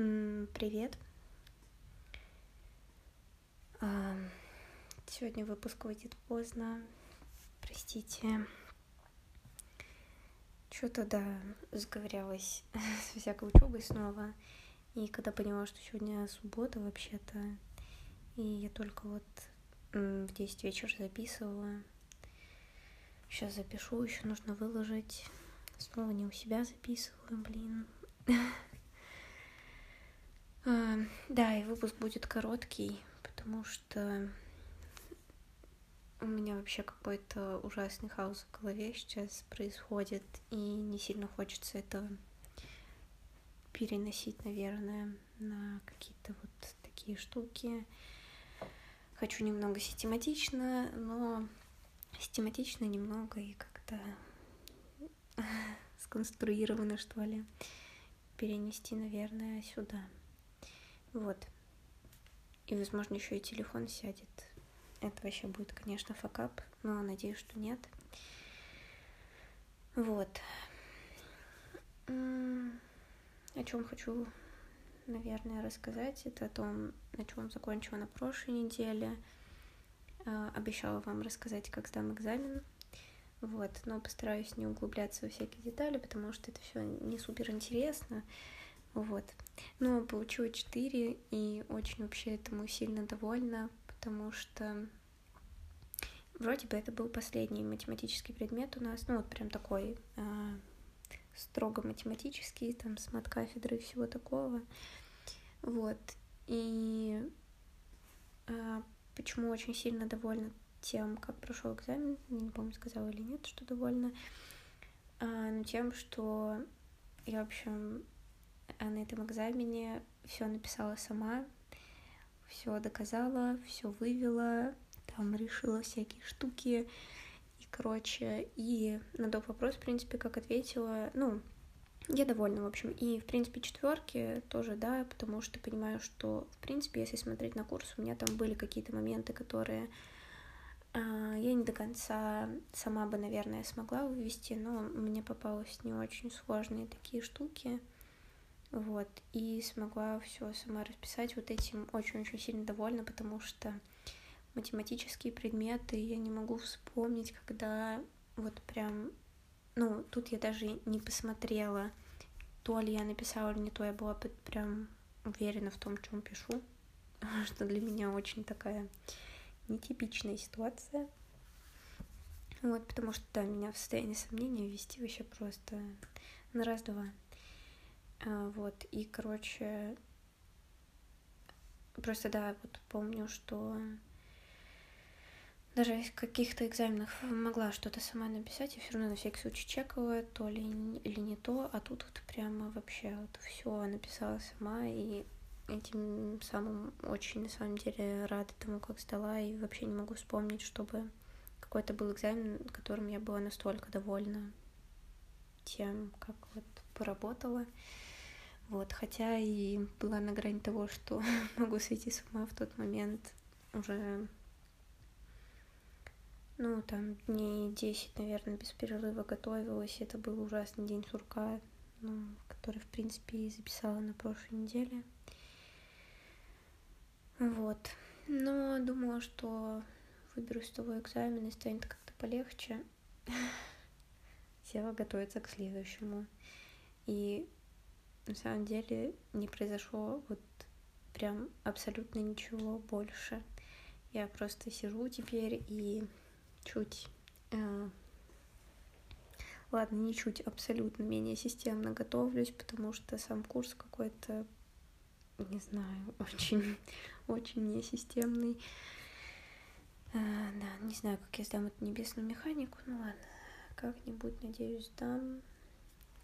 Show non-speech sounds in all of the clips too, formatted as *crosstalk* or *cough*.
Привет. Сегодня выпуск выйдет поздно. Простите. Что-то, да, сговорялась *laughs* с всякой учебой снова. И когда поняла, что сегодня суббота вообще-то, и я только вот в 10 вечера записывала. Сейчас запишу, еще нужно выложить. Снова не у себя записываю, блин. *laughs* А, да, и выпуск будет короткий, потому что у меня вообще какой-то ужасный хаос в голове сейчас происходит, и не сильно хочется это переносить, наверное, на какие-то вот такие штуки. Хочу немного систематично, но систематично немного и как-то *laughs* сконструировано, что ли, перенести, наверное, сюда. Вот. И, возможно, еще и телефон сядет. Это вообще будет, конечно, факап, но надеюсь, что нет. Вот. О чем хочу, наверное, рассказать, это о том, на чем закончила на прошлой неделе. А, обещала вам рассказать, как сдам экзамен. Вот, но постараюсь не углубляться во всякие детали, потому что это все не супер интересно. Вот. Но получила 4 и очень вообще этому сильно довольна, потому что вроде бы это был последний математический предмет у нас, ну вот прям такой э, строго математический, там с мат-кафедры и всего такого. Вот. И э, почему очень сильно довольна тем, как прошел экзамен, не помню, сказала или нет, что довольна, а, но тем, что я, в общем, а на этом экзамене все написала сама, все доказала, все вывела, там решила всякие штуки. И, короче, и на тот вопрос, в принципе, как ответила, ну, я довольна, в общем. И, в принципе, четверки тоже, да, потому что понимаю, что, в принципе, если смотреть на курс, у меня там были какие-то моменты, которые а, я не до конца сама бы, наверное, смогла вывести, но мне попалось не очень сложные такие штуки. Вот, и смогла все сама расписать. Вот этим очень-очень сильно довольна, потому что математические предметы я не могу вспомнить, когда вот прям, ну, тут я даже не посмотрела, то ли я написала или не то, я была прям уверена в том, чем пишу, *laughs* что для меня очень такая нетипичная ситуация. Вот, потому что, да, меня в состоянии сомнения вести вообще просто на раз-два. А, вот, и, короче, просто, да, вот помню, что даже в каких-то экзаменах могла что-то сама написать, и все равно на всякий случай чекала, то ли или не то, а тут вот прямо вообще вот все написала сама, и этим самым очень на самом деле рада тому, как сдала, и вообще не могу вспомнить, чтобы какой-то был экзамен, которым я была настолько довольна тем, как вот поработала. Вот, хотя и была на грани того, что *laughs* могу сойти с ума в тот момент уже, ну, там, дней 10, наверное, без перерыва готовилась. Это был ужасный день сурка, ну, который, в принципе, и записала на прошлой неделе. Вот. Но думала, что выберусь с того экзамена и станет как-то полегче. *laughs* Села готовиться к следующему. И на самом деле не произошло вот прям абсолютно ничего больше. Я просто сижу теперь и чуть... Э, ладно, не чуть, абсолютно менее системно готовлюсь, потому что сам курс какой-то, не знаю, *laughs* очень, очень несистемный. Э, да, не знаю, как я сдам эту небесную механику, ну ладно, как-нибудь, надеюсь, сдам.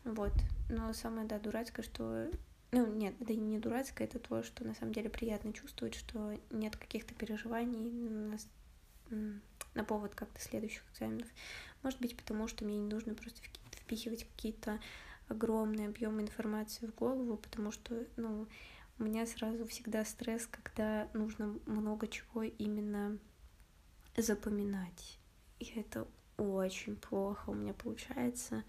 Вот. Но самое, да, дурацкое, что... Ну, нет, это не дурацкое, это то, что на самом деле приятно чувствовать, что нет каких-то переживаний на, на повод как-то следующих экзаменов. Может быть, потому что мне не нужно просто впихивать какие-то огромные объемы информации в голову, потому что, ну, у меня сразу всегда стресс, когда нужно много чего именно запоминать. И это очень плохо у меня получается.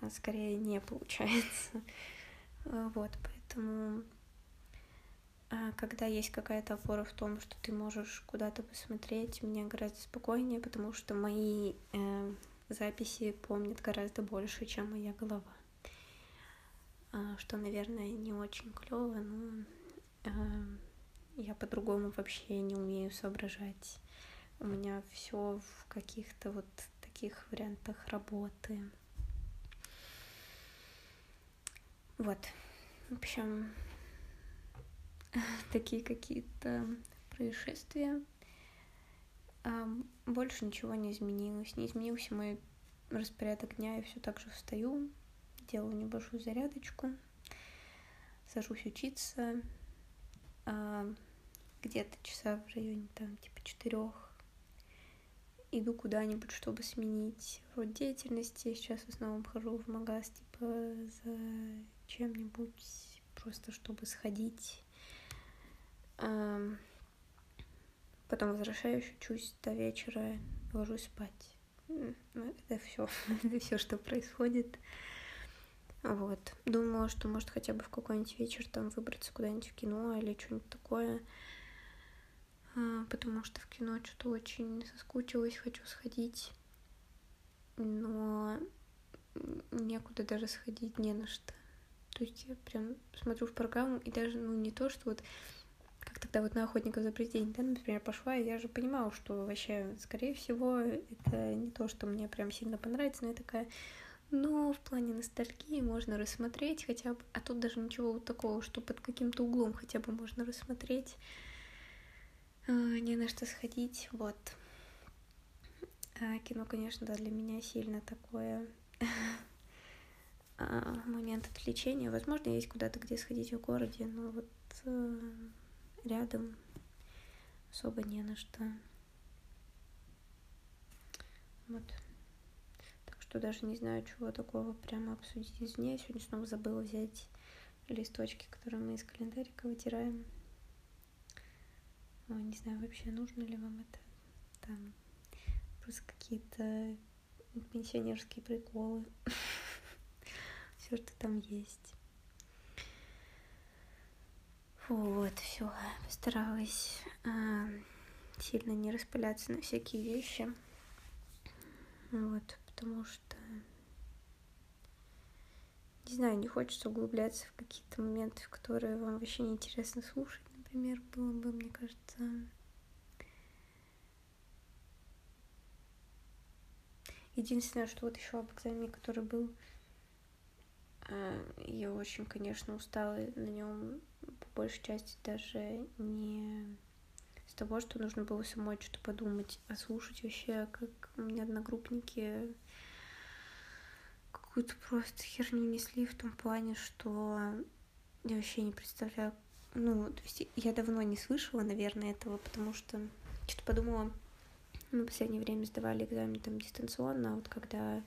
А, скорее не получается. А, *laughs* вот, Поэтому а, когда есть какая-то опора в том, что ты можешь куда-то посмотреть, мне гораздо спокойнее, потому что мои э, записи помнят гораздо больше, чем моя голова. А, что, наверное, не очень клево, но э, я по-другому вообще не умею соображать. У меня все в каких-то вот таких вариантах работы. Вот. В общем, *laughs* такие какие-то происшествия. А больше ничего не изменилось. Не изменился мой распорядок дня. Я все так же встаю, делаю небольшую зарядочку, сажусь учиться. А где-то часа в районе там типа четырех иду куда-нибудь, чтобы сменить род деятельности. Сейчас в основном хожу в магаз, типа, за чем-нибудь, просто чтобы сходить. Потом возвращаюсь, учусь до вечера, ложусь спать. Ну, это все, *laughs* это все, что происходит. Вот. Думала, что может хотя бы в какой-нибудь вечер там выбраться куда-нибудь в кино или что-нибудь такое. А, потому что в кино что-то очень соскучилась, хочу сходить. Но некуда даже сходить, не на что. То есть я прям смотрю в программу, и даже, ну, не то, что вот как тогда вот на охотников за президент, да, например, пошла, и я же понимала, что вообще, скорее всего, это не то, что мне прям сильно понравится, но я такая, но в плане ностальгии можно рассмотреть хотя бы, а тут даже ничего вот такого, что под каким-то углом хотя бы можно рассмотреть, а, не на что сходить, вот. А кино, конечно, да, для меня сильно такое *laughs* момент отвлечения. Возможно, есть куда-то, где сходить в городе, но вот э, рядом особо не на что. Вот. Так что даже не знаю, чего такого прямо обсудить из дня. Сегодня снова забыла взять листочки, которые мы из календарика вытираем. Ой, не знаю, вообще нужно ли вам это. Там просто какие-то пенсионерские приколы. *laughs* Все, что там есть. Вот, все, постаралась э, сильно не распыляться на всякие вещи. Вот, потому что не знаю, не хочется углубляться в какие-то моменты, в которые вам вообще не интересно слушать например, было бы, мне кажется, Единственное, что вот еще об экзамене, который был, а, я очень, конечно, устала на нем по большей части даже не с того, что нужно было самой что-то подумать, а слушать вообще, как у меня одногруппники какую-то просто херню несли в том плане, что я вообще не представляю, ну, то есть я давно не слышала, наверное, этого, потому что что-то подумала, мы в последнее время сдавали экзамен там дистанционно, а вот когда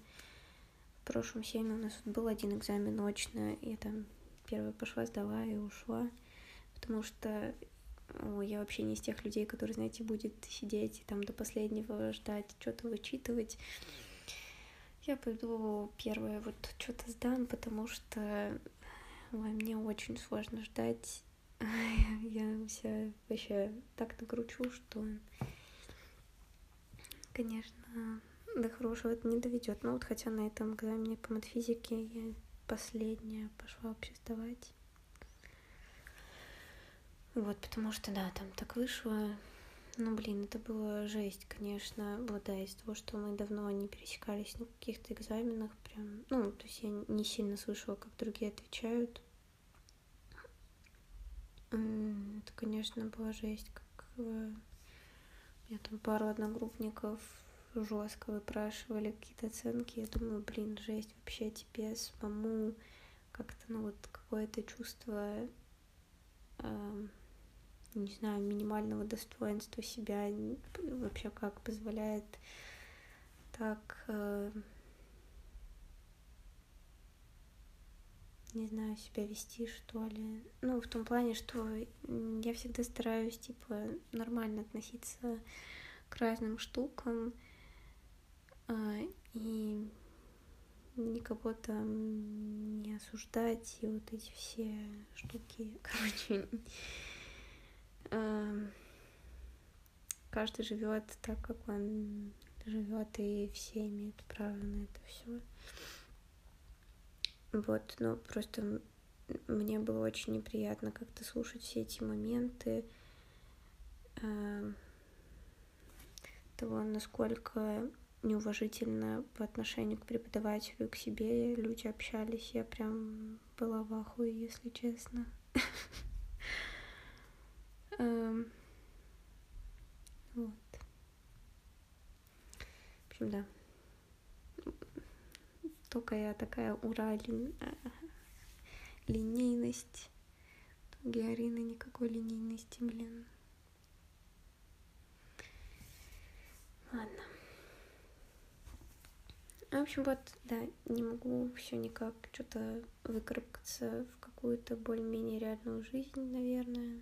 в прошлом семе у нас был один экзамен очно, я там первая пошла, сдала и ушла, потому что о, я вообще не из тех людей, которые, знаете, будет сидеть и там до последнего ждать, что-то вычитывать. Я пойду первое вот что-то сдам, потому что ой, мне очень сложно ждать *laughs* я вся вообще так накручу, что, конечно, до хорошего это не доведет. Но вот хотя на этом экзамене по матфизике я последняя пошла вообще сдавать. Вот, потому что, да, там так вышло. Ну, блин, это было жесть, конечно. Вот, да, из того, что мы давно не пересекались на каких-то экзаменах, прям, ну, то есть я не сильно слышала, как другие отвечают. Это, конечно, была жесть, как э, у меня там пару одногруппников жестко выпрашивали какие-то оценки. Я думаю, блин, жесть, вообще тебе самому как-то, ну вот какое-то чувство, э, не знаю, минимального достоинства себя вообще как позволяет так э, не знаю, себя вести, что ли. Ну, в том плане, что я всегда стараюсь, типа, нормально относиться к разным штукам. А, и никого там не осуждать и вот эти все штуки. *laughs* Короче, каждый живет так, как он живет, и все имеют право на это все. Вот, но просто мне было очень неприятно как-то слушать все эти моменты того, насколько неуважительно по отношению к преподавателю, к себе люди общались. Я прям была в ахуе, если честно. *laughs* Эм, вот. В общем, да. Только я такая ура, линейность. У Георгины никакой линейности, блин. Ладно. В общем, вот, да, не могу все никак что-то выкарабкаться в какую-то более-менее реальную жизнь, наверное.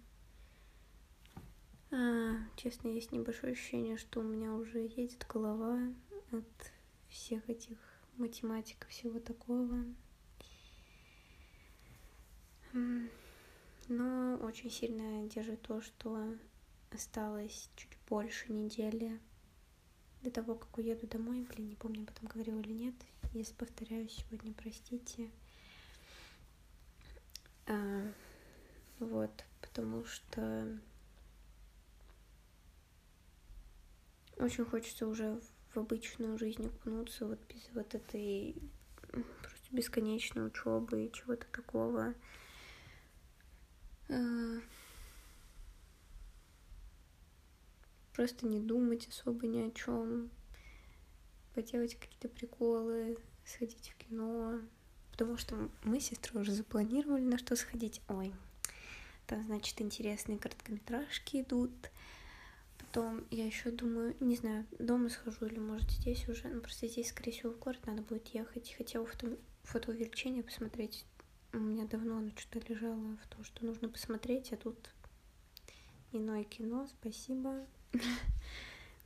А, честно, есть небольшое ощущение, что у меня уже едет голова от всех этих математик, всего такого. Но очень сильно держит то, что осталось чуть больше недели до того, как уеду домой. Блин, не помню, об этом говорила или нет. Если повторяюсь сегодня, простите. А, вот, потому что очень хочется уже в обычную жизнь окунуться, вот без вот этой просто бесконечной учебы и чего-то такого. А, просто не думать особо ни о чем, поделать какие-то приколы, сходить в кино, потому что мы с сестрой уже запланировали на что сходить. Ой, там, значит, интересные короткометражки идут. Потом я еще думаю, не знаю, дома схожу или, может, здесь уже. Ну, просто здесь, скорее всего, в город надо будет ехать. Хотела фото, фотоувеличение посмотреть. У меня давно оно что-то лежало в том, что нужно посмотреть, а тут иное кино, спасибо. *laughs*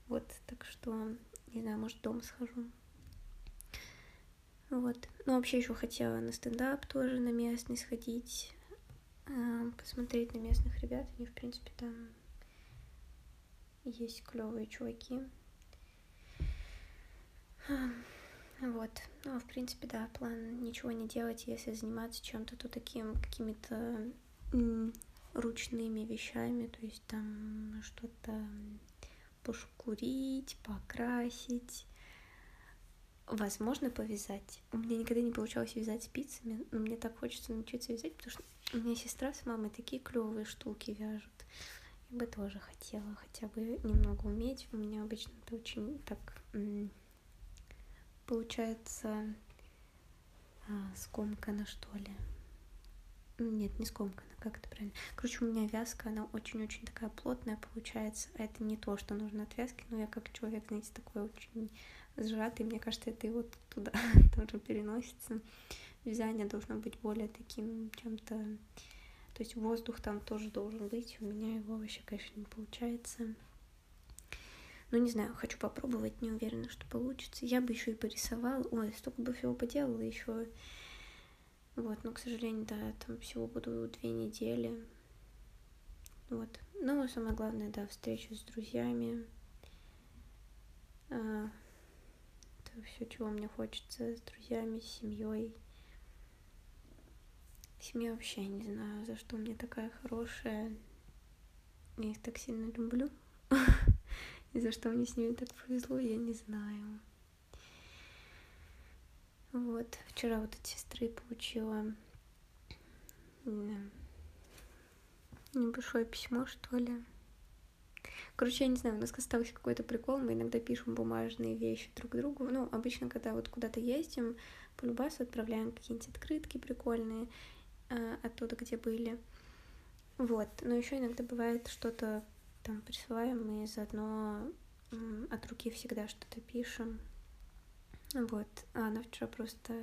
Вот, так что, не знаю, может, дома схожу. Вот. Ну, вообще еще хотела на стендап тоже на местный сходить, а, посмотреть на местных ребят. Они, в принципе, там есть клевые чуваки. Вот. Ну, в принципе, да, план ничего не делать, если заниматься чем-то то таким, какими-то ручными вещами, то есть там что-то пошкурить, покрасить, возможно, повязать. У меня никогда не получалось вязать спицами, но мне так хочется научиться вязать, потому что у меня сестра с мамой такие клевые штуки вяжут. Я бы тоже хотела хотя бы немного уметь. У меня обычно это очень так получается а, скомкано, что ли. Нет, не скомкана, как это правильно? Короче, у меня вязка, она очень-очень такая плотная получается. А это не то, что нужно от вязки, но я как человек, знаете, такой очень сжатый. Мне кажется, это и вот туда *laughs* тоже переносится. Вязание должно быть более таким чем-то... То есть воздух там тоже должен быть. У меня его вообще, конечно, не получается. Ну, не знаю, хочу попробовать, не уверена, что получится. Я бы еще и порисовала. Ой, столько бы всего поделала еще. Вот, но, к сожалению, да, там всего буду две недели. Вот. Но самое главное, да, встреча с друзьями. А, это все, чего мне хочется с друзьями, с семьей. Семья вообще не знаю, за что мне такая хорошая. Я их так сильно люблю. *laughs* И за что мне с ними так повезло, я не знаю. Вот, вчера вот от сестры получила небольшое письмо, что ли. Короче, я не знаю, у нас остался какой-то прикол, мы иногда пишем бумажные вещи друг другу. Ну, обычно, когда вот куда-то ездим, по любасу отправляем какие-нибудь открытки прикольные э, оттуда, где были. Вот, но еще иногда бывает что-то там присылаем, и заодно э, от руки всегда что-то пишем. Вот, а она вчера просто,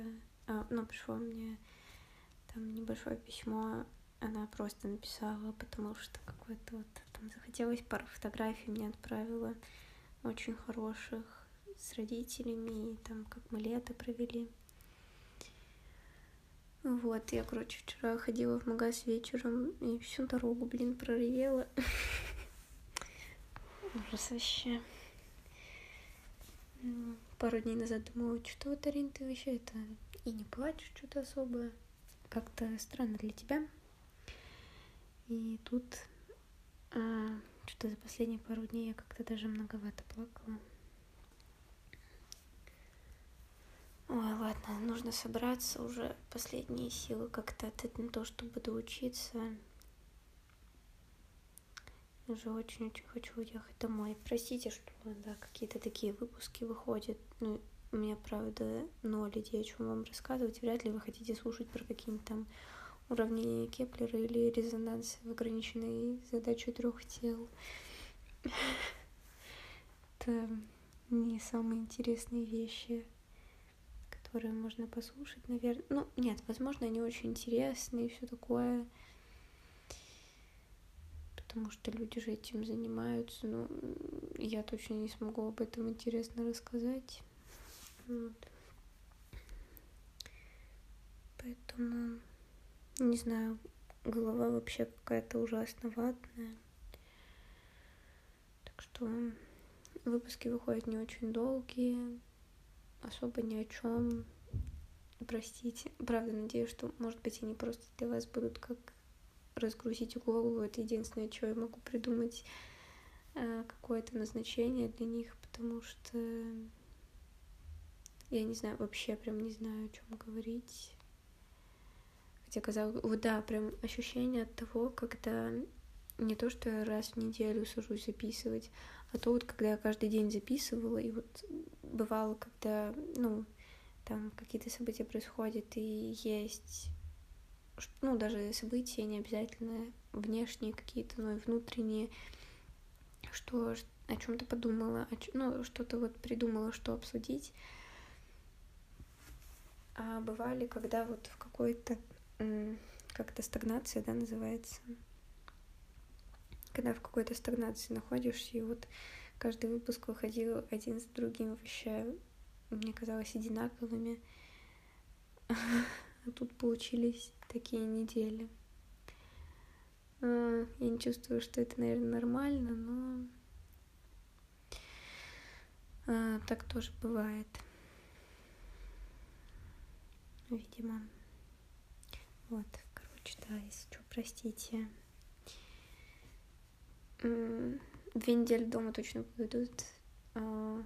а, ну, пришло мне там небольшое письмо, она просто написала, потому что какое-то вот там захотелось пару фотографий мне отправила, очень хороших, с родителями, и там как мы лето провели. Вот, я, короче, вчера ходила в магаз вечером и всю дорогу, блин, проревела. *laughs* Ужас вообще. Пару дней назад думала, что вот, Арин, ты вообще это и не плачешь что-то особо. Как-то странно для тебя. И тут а, что-то за последние пару дней я как-то даже многовато плакала. Ой, ладно, нужно собраться уже. Последние силы как-то отдать на то, чтобы доучиться. Уже очень-очень хочу уехать домой. Простите, что да, какие-то такие выпуски выходят. Ну, у меня, правда, ноль идей, о чем вам рассказывать. Вряд ли вы хотите слушать про какие-нибудь там уравнения Кеплера или резонанс в ограниченной задачей трех тел. *laughs* Это не самые интересные вещи которые можно послушать, наверное. Ну, нет, возможно, они очень интересные и все такое. Потому что люди же этим занимаются. Но я точно не смогу об этом интересно рассказать. Вот. Поэтому, не знаю, голова вообще какая-то ужасно ватная. Так что выпуски выходят не очень долгие особо ни о чем. Простите. Правда, надеюсь, что, может быть, они просто для вас будут как разгрузить голову. Это единственное, что я могу придумать э, какое-то назначение для них, потому что я не знаю, вообще прям не знаю, о чем говорить. Хотя казалось, вот да, прям ощущение от того, когда не то, что я раз в неделю сажусь записывать, а то вот, когда я каждый день записывала, и вот бывало, когда, ну, там какие-то события происходят, и есть, ну, даже события не обязательно внешние какие-то, но и внутренние, что о чем-то подумала, о, ну, что-то вот придумала, что обсудить. А бывали, когда вот в какой-то как-то стагнация, да, называется, когда в какой-то стагнации находишься, и вот каждый выпуск выходил один с другим вообще, мне казалось, одинаковыми. *laughs* А тут получились такие недели. А, я не чувствую, что это, наверное, нормально, но а, так тоже бывает. Видимо. Вот, короче, да, если что, простите две недели дома точно пойдут. А,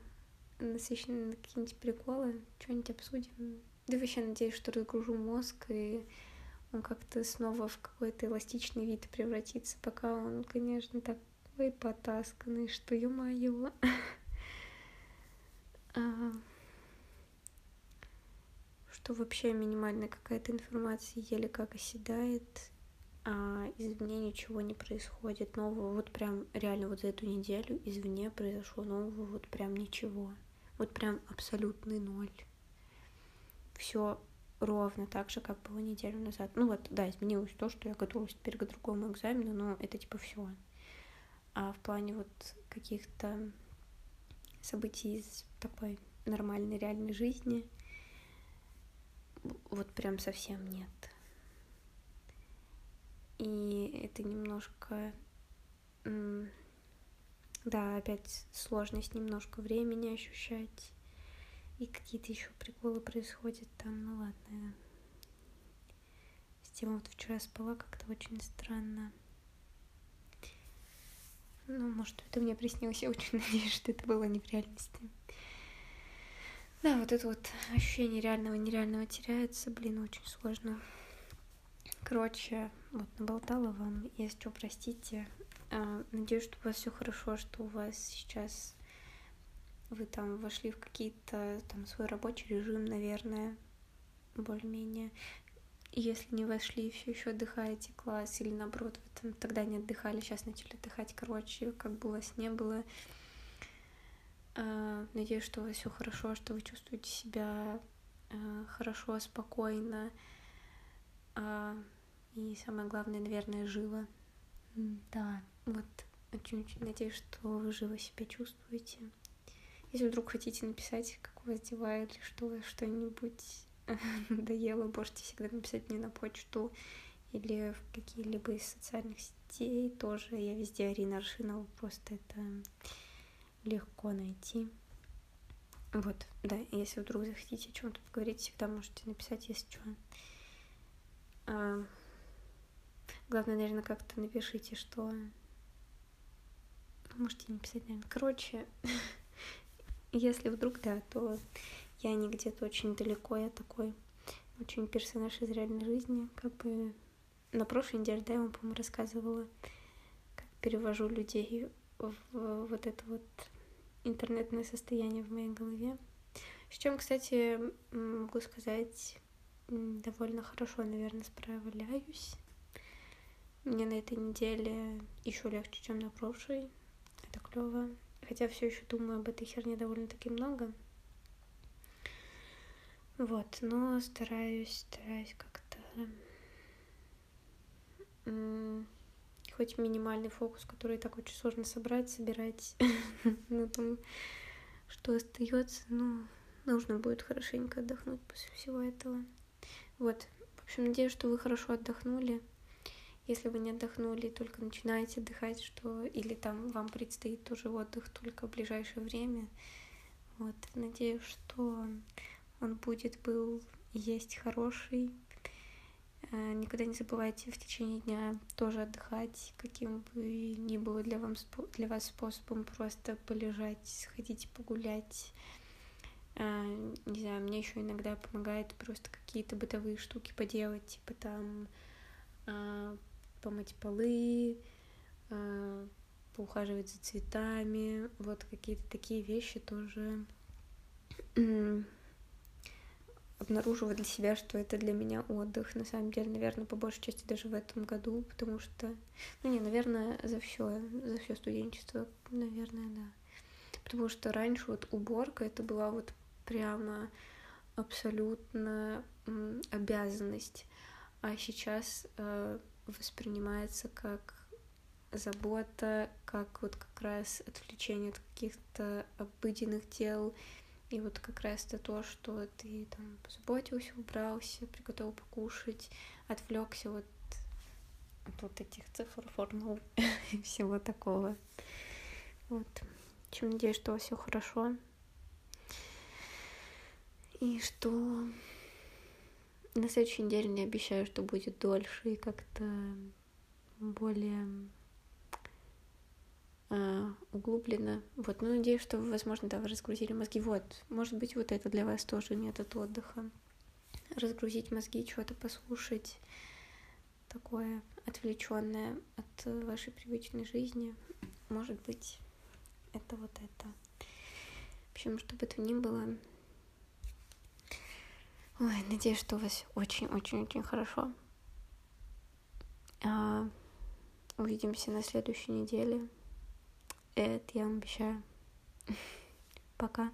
насыщены на какие-нибудь приколы, что-нибудь обсудим. Да вообще надеюсь, что разгружу мозг, и он как-то снова в какой-то эластичный вид превратится, пока он, конечно, такой потасканный, что ё-моё. *laughs* А, что вообще минимальная какая-то информация еле как оседает а извне ничего не происходит нового. Вот прям реально вот за эту неделю извне произошло нового вот прям ничего. Вот прям абсолютный ноль. Все ровно так же, как было неделю назад. Ну вот, да, изменилось то, что я готовилась теперь к другому экзамену, но это типа все. А в плане вот каких-то событий из такой нормальной реальной жизни вот прям совсем нет. И это немножко... Да, опять сложность немножко времени ощущать. И какие-то еще приколы происходят там, ну ладно. С тем вот вчера спала как-то очень странно. Ну, может, это мне приснилось. Я очень *laughs* надеюсь, что это было не в реальности. Да, вот это вот ощущение реального и нереального теряется. Блин, очень сложно. Короче, вот наболтала вам, если что, простите. А, надеюсь, что у вас все хорошо, что у вас сейчас вы там вошли в какие-то там свой рабочий режим, наверное, более-менее. Если не вошли, все еще отдыхаете класс, или наоборот, вы там тогда не отдыхали, сейчас начали отдыхать, короче, как бы у вас не было. А, надеюсь, что у вас все хорошо, что вы чувствуете себя а, хорошо, спокойно. И самое главное, наверное, живо. Да, вот очень-очень надеюсь, что вы живо себя чувствуете. Если вдруг хотите написать, как вас дела, или что, что-нибудь, *laughs* надоело, можете всегда написать мне на почту или в какие-либо из социальных сетей тоже. Я везде Арина Аршинова, просто это легко найти. Вот, да, если вдруг захотите о чем-то поговорить, всегда можете написать, если что. А, главное, наверное, как-то напишите, что... Можете не писать, наверное. Короче, *laughs* если вдруг, да, то я не где-то очень далеко, я такой очень персонаж из реальной жизни. Как бы на прошлой неделе, да, я вам, по-моему, рассказывала, как перевожу людей в вот это вот интернетное состояние в моей голове. С чем, кстати, могу сказать, довольно хорошо, наверное, справляюсь. Мне на этой неделе еще легче, чем на прошлой. Это клево. Хотя все еще думаю об этой херне довольно-таки много. Вот, но стараюсь, стараюсь как-то хоть минимальный фокус, который так очень сложно собрать, собирать *laughs* на том, что остается, ну, нужно будет хорошенько отдохнуть после всего этого. Вот, в общем, надеюсь, что вы хорошо отдохнули. Если вы не отдохнули, только начинаете отдыхать, что или там вам предстоит тоже отдых только в ближайшее время. Вот, надеюсь, что он будет, был, есть хороший. Э, никогда не забывайте в течение дня тоже отдыхать, каким бы ни было для, вам, для вас способом просто полежать, сходить погулять. Э, не знаю, мне еще иногда помогает просто какие-то бытовые штуки поделать, типа там э, помыть полы, поухаживать за цветами, вот какие-то такие вещи тоже обнаружила для себя, что это для меня отдых. На самом деле, наверное, по большей части даже в этом году, потому что, ну не, наверное, за все, за все студенчество, наверное, да. Потому что раньше вот уборка это была вот прямо абсолютно обязанность, а сейчас э, воспринимается как забота, как вот как раз отвлечение от каких-то обыденных дел, и вот как раз это то, что ты там позаботился, убрался, приготовил покушать, отвлекся вот от вот этих цифр, формул *laughs* и всего такого. Вот. Общем, надеюсь, что все хорошо. И что на следующей неделе не обещаю, что будет дольше и как-то более э, углубленно. Вот, ну, надеюсь, что вы, возможно, да, вы разгрузили мозги. Вот, может быть, вот это для вас тоже метод отдыха. Разгрузить мозги, что-то послушать, такое отвлеченное от вашей привычной жизни. Может быть, это вот это. В общем, чтобы это ни было. Ой, надеюсь, что у вас очень-очень-очень хорошо. А, увидимся на следующей неделе. Это я вам обещаю. *laughs* Пока.